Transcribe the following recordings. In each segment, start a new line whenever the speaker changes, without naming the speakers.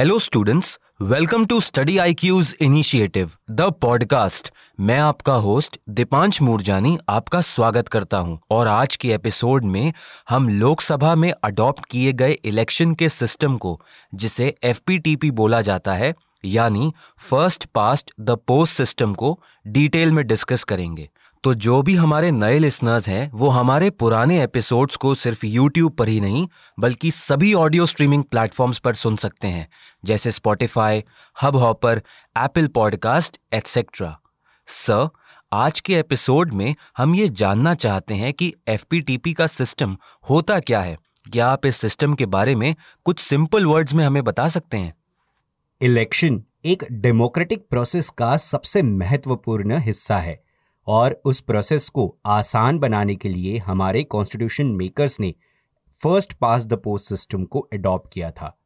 Hello students welcome to study I Q's initiative the podcast मैं आपका host Deepansh Moorjani, आपका स्वागत करता हूँ। और आज के एपिसोड में हम लोकसभा में अडॉप्ट किए गए इलेक्शन के सिस्टम को, जिसे एफपीटीपी बोला जाता है, यानी first past the post system को डिटेल में डिस्कस करेंगे। तो जो भी हमारे नए लिसनर्स हैं, वो हमारे पुराने एपिसोड्स को सिर्फ़ यूट्यूब पर ही नहीं, बल्कि सभी ऑडियो स्ट्रीमिंग प्लेटफॉर्म्स पर सुन सकते हैं, जैसे Spotify hub hopper Apple podcast etcetera sir आज के एपिसोड में हम ये जानना चाहते हैं कि एफपीटीपी का सिस्टम होता क्या है। क्या आप इस सिस्टम के बारे में कुछ सिंपल वर्ड्स में हमें बता सकते हैं?
इलेक्शन एक डेमोक्रेटिक प्रोसेस का सबसे महत्वपूर्ण हिस्सा है। और उस प्रोसेस को आसान बनाने के लिए हमारे कॉन्स्टिट्यूशन मेकर्स ने first pass the post system को अडॉप्ट किया था।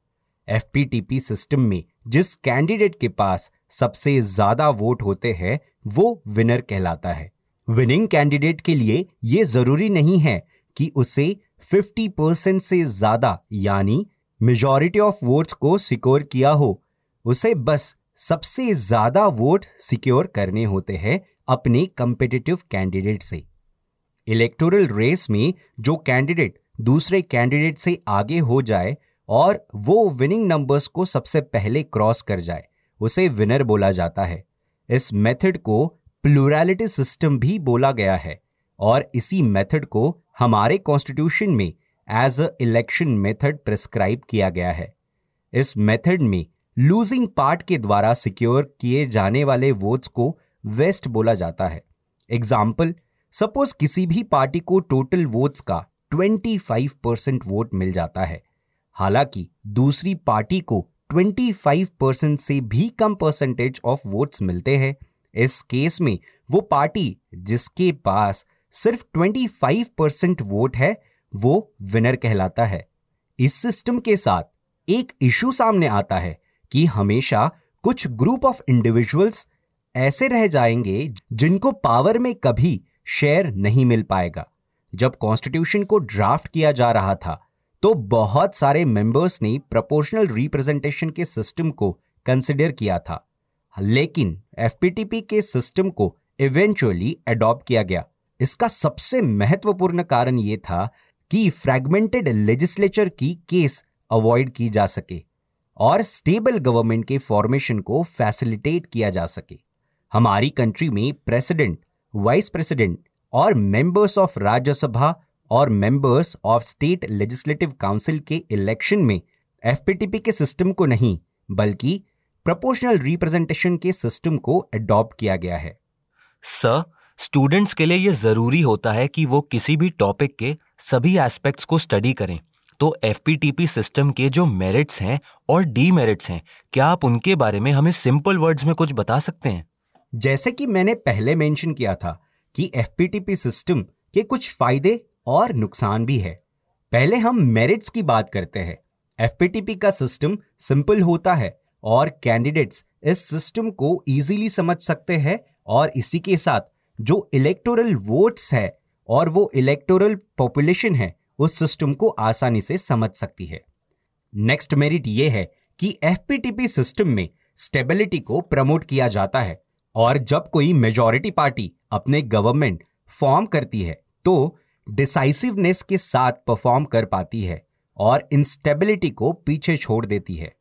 एफपीटीपी सिस्टम में जिस कैंडिडेट के पास सबसे ज़्यादा वोट होते हैं, वो विनर कहलाता है। विनिंग कैंडिडेट के लिए ये ज़रूरी नहीं है कि उसे 50 परसेंट से ज़्यादा, यानी मेजॉरिटी ऑफ़ वोट्स को सिक्योर किया हो। उसे बस सबसे ज़्यादा वोट सिक्योर करने होते हैं अपने कंपेटिटिव कैंडिडेट से। इलेक्टोरल रेस में जो कैंडिडेट दूसरे कैंडिडेट से आगे हो जाए और वो विनिंग नंबर्स को सबसे पहले क्रॉस कर जाए, उसे विनर बोला जाता है। इस मेथड को प्लूरलिटी सिस्टम भी बोला गया है और इसी मेथड को हमारे कॉन्स्टिट्यूशन में as a election method prescribe किया गया है। इस मेथड में लूजिंग पार्ट के द्वारा सिक्योर किए जाने वाले वोट्स को वेस्ट बोला जाता है। एग्ज़ाम्पल सपोज़ किसी भी पार्टी को टोटल वोट्स का 25 परसेंट वोट मिल जाता है। हालाँकि दूसरी पार्टी को 25 परसेंट से भी कम परसेंटेज ऑफ़ वोट्स मिलते हैं। इस केस में वो पार्टी जिसके पास सिर्फ़ 25 परसेंट वोट है, वो विनर कहलाता है। इस सिस्टम के साथ एक इशू सामने आता है कि हमेशा कुछ ग्रुप ऑफ़ इंडिविजुअल्स ऐसे रह जाएँगे जिनको पावर में कभी शेयर नहीं मिल पाएगा। जब कॉन्स्टिट्यूशन को ड्राफ्ट किया जा रहा था तो बहुत सारे मेंबर्स ने प्रोपोर्शनल रिप्रेजेंटेशन के सिस्टम को कंसिडर किया था। लेकिन एफपीटीपी के सिस्टम को इवेंचुअली अडॉप्ट किया गया। इसका सबसे महत्वपूर्ण कारण यह था कि फ्रैगमेंटेड लेजिस्लेचर की केस अवॉइड की जा सके और स्टेबल गवर्नमेंट के फॉर्मेशन को फैसिलिटेट किया जा सके। हमारी कंट्री में प्रेसिडेंट वाइस प्रेसिडेंट और मेंबर्स ऑफ़ राज्यसभा और members of state legislative council के इलेक्शन में एफपीटीपी के सिस्टम को नहीं, बल्कि प्रोपोर्शनल रिप्रेजेंटेशन के सिस्टम को अडॉप्ट किया गया है।
सर स्टूडेंट्स के लिए यह ज़रूरी होता है कि वो किसी भी टॉपिक के सभी एस्पेक्ट्स को स्टडी करें। तो एफपीटीपी सिस्टम के जो मेरिट्स हैं और डी मेरिट्स हैं, क्या आप उनके बारे में हमें सिंपल वर्ड्स में कुछ बता सकते हैं?
जैसे कि मैंने पहले मेंशन किया था कि एफपीटीपी सिस्टम के कुछ फ़ायदे और नुकसान भी है। पहले हम मेरिट्स की बात करते हैं। एफपीटीपी का सिस्टम सिंपल होता है और कैंडिडेट्स इस सिस्टम को इजीली समझ सकते हैं और इसी के साथ जो इलेक्टोरल वोट्स है और वो इलेक्टोरल पॉपुलेशन है, उस सिस्टम को आसानी से समझ सकती है। नेक्स्ट मेरिट ये है कि एफपीटीपी सिस्टम में स्टेबिलिटी को प्रमोट किया जाता है। और जब कोई मेजॉरिटी पार्टी अपने गवर्नमेंट फॉर्म करती है तो डिसाइसिवनेस के साथ परफॉर्म कर पाती है और इंस्टेबिलिटी को पीछे छोड़ देती है।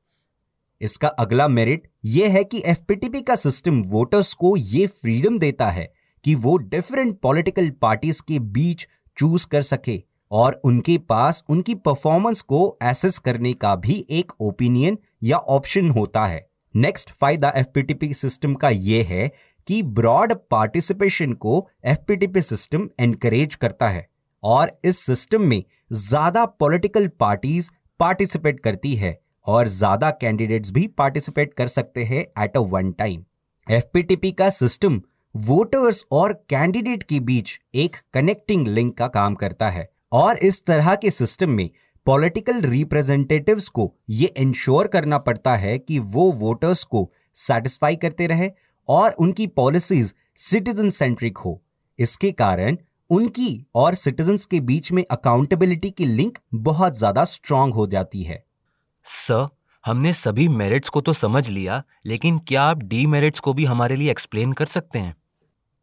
इसका अगला मेरिट यह है कि एफपीटीपी का सिस्टम वोटर्स को यह फ्रीडम देता है कि वो डिफरेंट पॉलिटिकल पार्टीज़ के बीच चूज़ कर सके और उनके पास उनकी परफॉर्मेंस को एसेस करने का भी एक ओपिनियन या ऑप्शन होता है। नेक्स्ट फ़ायदा एफपीटीपी सिस्टम का यह है कि ब्रॉड पार्टिसिपेशन को एफपीटीपी सिस्टम एनकरेज करता है और इस सिस्टम में ज़्यादा पॉलिटिकल पार्टीज़ पार्टिसिपेट करती है और ज़्यादा कैंडिडेट्स भी पार्टिसिपेट कर सकते हैं at a one time FPTP का सिस्टम वोटर्स और कैंडिडेट के बीच एक कनेक्टिंग लिंक का काम करता है और इस तरह के सिस्टम में पॉलिटिकल रिप्रेजेंटेटिव्स को ये इंश्योर करना पड़ता है कि वो वोटर्स को सेटिस्फाई करते रहे और उनकी पॉलिसीज़ सिटीजन सेंट्रिक हो। इसके कारण उनकी और सिटीजन्स के बीच में अकाउंटेबिलिटी की लिंक बहुत ज़्यादा स्ट्रांग हो जाती है।
सर हमने सभी मेरिट्स को तो समझ लिया लेकिन क्या आप डीमेरिट्स को भी हमारे लिए एक्सप्लेन कर सकते हैं?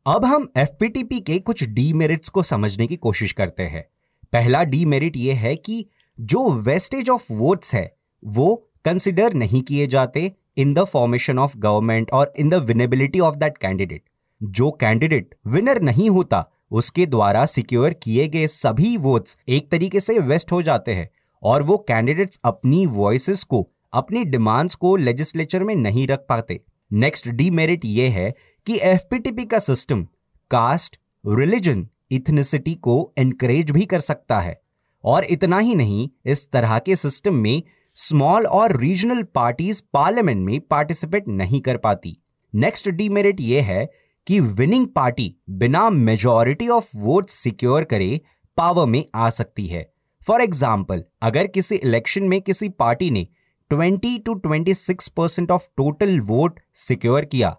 अब हम एफ़ के कुछ डीमेरिट्स को समझने की कोशिश करते हैं। पहला डीमेरिट यह है कि जो वेस्टेज ऑफ़ वोट्स है, वो कंसिडर नहीं किए जाते in the formation of government और in the winnability of that candidate जो कैंडिडेट विनर नहीं होता, उसके द्वारा सिक्योर किए गए सभी वोट्स एक तरीके से वेस्ट हो जाते हैं और वो कैंडिडेट्स अपनी वॉइसेस को, अपनी डिमांड्स को लेजिस्लेचर में नहीं रख पाते। नेक्स्ट डीमेरिट ये है कि एफपीटीपी का सिस्टम कास्ट रिलीजन इथनिसिटी को एनकरेज भी कर सकता है। और इतना ही नहीं, इस तरह के सिस्टम में स्मॉल और रीजनल पार्टीज़ पार्लियामेंट में पार्टिसिपेट नहीं कर पाती। नेक्स्ट डीमेरिट यह है कि विनिंग पार्टी बिना मेजॉरिटी ऑफ़ वोट सिक्योर करे पावर में आ सकती है। फॉर एग्ज़ाम्पल अगर किसी इलेक्शन में किसी पार्टी ने 20 to 26 percent of total vote secure किया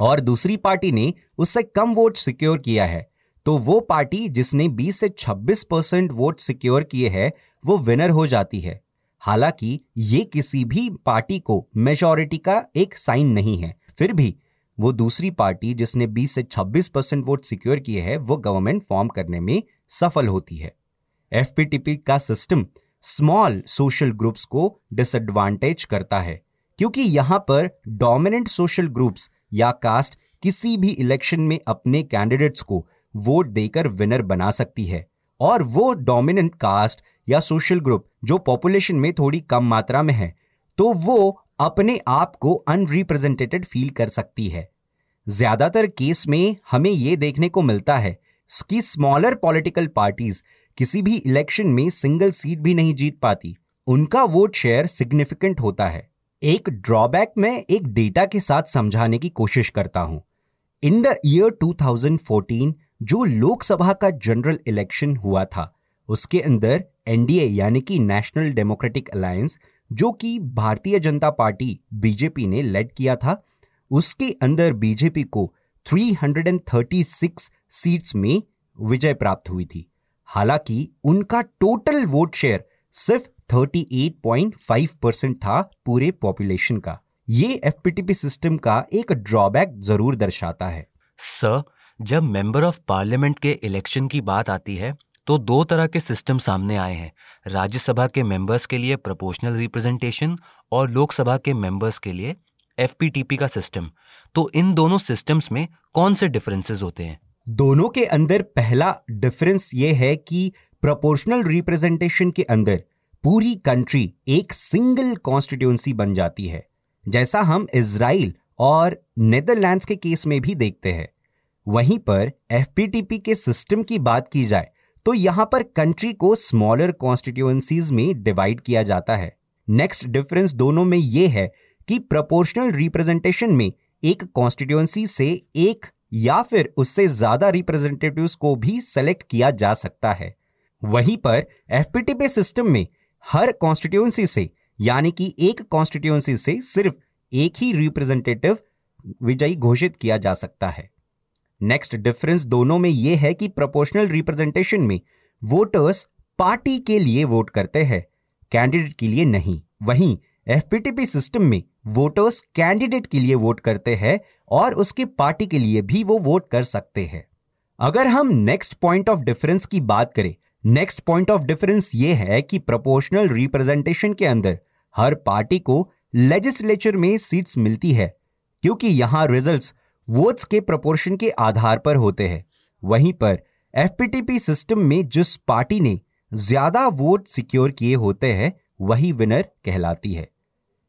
और दूसरी पार्टी ने उससे कम वोट सिक्योर किया है तो वो पार्टी जिसने 20 से 26 परसेंट वोट सिक्योर किए हैं, वो विनर हो जाती है। हालाँकि ये किसी भी पार्टी को मेजोरिटी का एक साइन नहीं है। फिर भी वो दूसरी पार्टी जिसने 20 से 26 परसेंट वोट सिक्योर किए हैं, वो गवर्नमेंट फॉर्म करने में सफल होती है। एफपीटीपी का सिस्टम स्मॉल सोशल ग्रुप्स को डिसएडवांटेज करता है, क्योंकि यहाँ पर डोमिनेंट सोशल ग्रुप्स या कास्ट किसी भी इलेक्शन में अपने कैंडिडेट्स को वोट देकर विनर बना सकती है। और वो डोमिनेंट कास्ट या सोशल ग्रुप जो पॉपुलेशन में थोड़ी कम मात्रा में है तो वो अपने आप को अनरिप्रेजेंटेटेड फील कर सकती है। ज़्यादातर केस में हमें यह देखने को मिलता है कि स्मॉलर पॉलिटिकल पार्टीज़ किसी भी इलेक्शन में सिंगल सीट भी नहीं जीत पाती। उनका वोट शेयर सिग्निफिकेंट होता है। एक ड्रॉबैक में एक डेटा के साथ समझाने की कोशिश करता हूँ। इन द ईयर 2014 जो लोकसभा का जनरल इलेक्शन हुआ था, उसके अंदर एनडीए यानी कि नेशनल डेमोक्रेटिक अलायंस जो कि भारतीय जनता पार्टी बीजेपी ने लेड किया था, उसके अंदर बीजेपी को 336 सीट्स में विजय प्राप्त हुई थी। हालाँकि उनका टोटल वोट शेयर सिर्फ़ 38.5 परसेंट था पूरे पॉपुलेशन का। ये एफपीटीपी सिस्टम का एक ड्रॉबैक ज़रूर दर्शाता है।
सर जब मेंबर ऑफ़ पार्लियामेंट के इलेक्शन की बात आती है तो दो तरह के सिस्टम सामने आए हैं। राज्यसभा के मेंबर्स के लिए प्रोपोर्शनल रिप्रेजेंटेशन और लोकसभा के मेंबर्स के लिए एफपीटीपी का सिस्टम। तो इन दोनों सिस्टम्स में कौन से डिफरेंसेस होते हैं?
दोनों के अंदर पहला डिफरेंस ये है कि प्रोपोर्शनल रिप्रेजेंटेशन के अंदर पूरी कंट्री एक सिंगल कॉन्स्टिट्यूंसी बन जाती है। जैसा हम इसराइल और नेदरलैंड्स के केस में भी देखते हैं। वहीं पर एफपीटीपी के सिस्टम की बात की जाए तो यहाँ पर कंट्री को स्मॉलर कॉन्स्टिट्यूएंसीज में डिवाइड किया जाता है। नेक्स्ट डिफरेंस दोनों में यह है कि प्रोपोर्शनल रिप्रेजेंटेशन में एक कॉन्स्टिट्यूएंसी से एक या फिर उससे ज़्यादा रिप्रेजेंटेटिव्स को भी सेलेक्ट किया जा सकता है। वहीं पर एफपीटीपी सिस्टम में हर कॉन्स्टिट्यूएंसी से, यानी कि एक कॉन्स्टिट्यूएंसी से सिर्फ़ एक ही रिप्रेजेंटेटिव विजयी घोषित किया जा सकता है। नेक्स्ट डिफरेंस दोनों में यह है कि प्रोपोर्शनल रिप्रेजेंटेशन में वोटर्स पार्टी के लिए वोट करते हैं कैंडिडेट के लिए नहीं। वहीं एफपीटीपी सिस्टम में वोटर्स कैंडिडेट के लिए वोट करते हैं और उसके पार्टी के लिए भी वो वोट कर सकते हैं। अगर हम नेक्स्ट पॉइंट ऑफ़ डिफरेंस की बात करें नेक्स्ट पॉइंट ऑफ़ डिफरेंस ये है कि प्रोपोर्शनल रिप्रेजेंटेशन के अंदर हर पार्टी को लेजिस्लेचर में सीट्स मिलती है, क्योंकि यहाँ रिजल्ट्स वोट्स के प्रपोर्शन के आधार पर होते हैं। वहीं पर एफपीटीपी सिस्टम में जिस पार्टी ने ज़्यादा वोट सिक्योर किए होते हैं, वही विनर कहलाती है।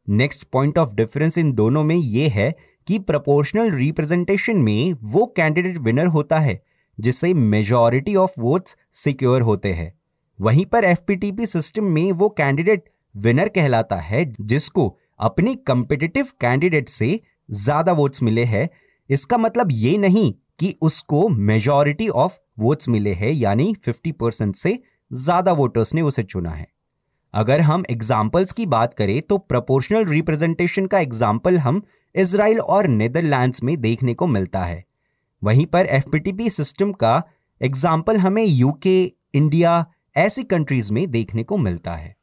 नेक्स्ट पॉइंट ऑफ़ डिफरेंस इन दोनों में यह है कि प्रपोर्शनल रिप्रेजेंटेशन में वो कैंडिडेट विनर होता है, जिससे मेजॉरिटी ऑफ़ वोट्स सिक्योर होते हैं। वहीं पर एफपीटीपी सिस्टम में वो कैंडिडेट विनर कहलाता है, जिसको अपने कंपिटिटिव कैंडिडेट से ज़्यादा वोट्स मिले हैं इसका मतलब ये नहीं कि उसको मेजॉरिटी ऑफ़ वोट्स मिले हैं, यानी 50 परसेंट से ज़्यादा वोटर्स ने उसे चुना है। अगर हम एग्जाम्पल्स की बात करें तो प्रोपोर्शनल रिप्रेजेंटेशन का एग्ज़ाम्पल हम इसराइल और नेदरलैंड्स में देखने को मिलता है। वहीं पर एफपीटीपी सिस्टम का एग्ज़ाम्पल हमें यूके इंडिया ऐसी कंट्रीज़ में देखने को मिलता है।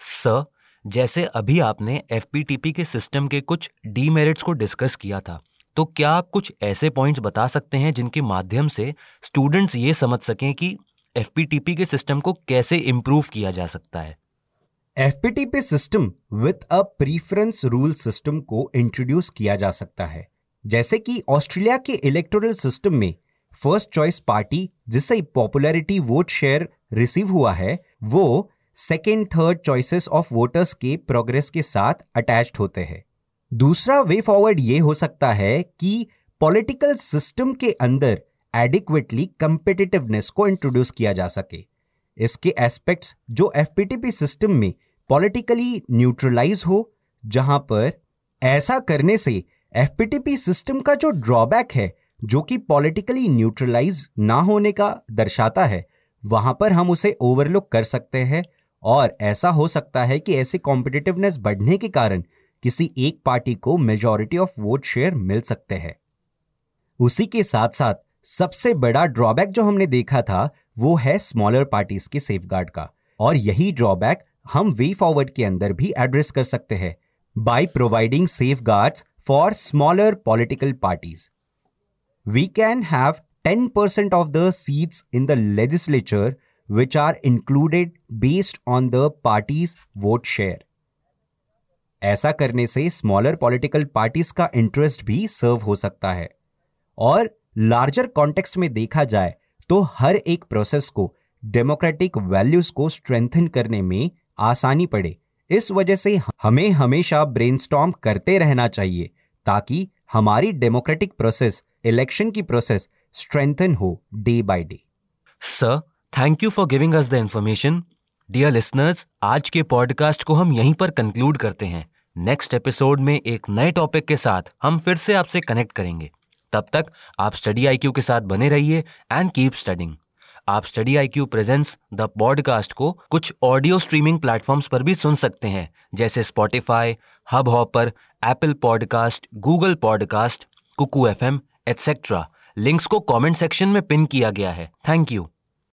सर जैसे अभी आपने एफ़ के सिस्टम के कुछ डीमेरिट्स को डिस्कस किया था तो क्या आप कुछ ऐसे पॉइंट्स बता सकते हैं जिनके माध्यम से स्टूडेंट्स ये समझ सकें कि एफपीटीपी के सिस्टम को कैसे इम्प्रूव किया जा सकता है?
FPTP system with a preference rule system को इंट्रोड्यूस किया जा सकता है। जैसे कि ऑस्ट्रेलिया के इलेक्टोरल सिस्टम में फ़र्स्ट चॉइस पार्टी जिससे पॉपुलैरिटी वोट शेयर रिसीव हुआ है, वो second third choices of voters के प्रोग्रेस के साथ अटैच्ड होते हैं। दूसरा वे फॉरवर्ड ये हो सकता है कि पॉलिटिकल सिस्टम के अंदर एडिक्वेटली कंपेटिटिवनेस को इंट्रोड्यूस किया जा सके। इसके एस्पेक्ट्स जो एफपीटीपी सिस्टम में पॉलिटिकली न्यूट्रलाइज हो, जहाँ पर ऐसा करने से एफपीटीपी सिस्टम का जो ड्रॉबैक है, जो कि पॉलिटिकली न्यूट्रलाइज ना होने का दर्शाता है, वहाँ पर हम उसे ओवरलुक कर सकते हैं और ऐसा हो सकता है कि ऐसे कॉम्पिटिटिवनेस बढ़ने के कारण किसी एक पार्टी को मेजोरिटी ऑफ़ वोट शेयर मिल सकते हैं। उसी के साथ साथ सबसे बड़ा ड्रॉबैक जो हमने देखा था, वो है स्मॉलर पार्टीज़ के सेफ़ का। और यही ड्रॉबैक हम वे फॉरवर्ड के अंदर भी एड्रेस कर सकते हैं by providing safeguards for smaller political parties we can have 10% of the seats in the legislature which are included based on the party's vote share. ऐसा करने से स्मॉलर पॉलिटिकल पार्टीज़ का इंटरेस्ट भी सर्व हो सकता है। और लार्जर कॉन्टेक्स्ट में देखा जाए तो हर एक प्रोसेस को डेमोक्रेटिक वैल्यूज़ को स्ट्रेंथन करने में आसानी पड़े। इस वजह से हमें हमेशा ब्रेनस्टॉर्म करते रहना चाहिए, ताकि हमारी डेमोक्रेटिक प्रोसेस इलेक्शन की प्रोसेस स्ट्रेंथन हो day by day
sir thank you for giving us the information dear listeners आज के पॉडकास्ट को हम यहीं पर कंक्लूड करते हैं। नेक्स्ट एपिसोड में एक नए टॉपिक के साथ हम फिर से आपसे कनेक्ट करेंगे। तब तक आप स्टडी आईक्यू के साथ बने रहिए एंड कीप स्टडिंग आप study I Q presents the podcast को कुछ ऑडियो स्ट्रीमिंग प्लेटफॉर्म्स पर भी सुन सकते हैं, जैसे Spotify Hubhopper Apple podcast Google podcast Kuku F M etcetera links को कमेंट सेक्शन में पिन किया गया है। Thank you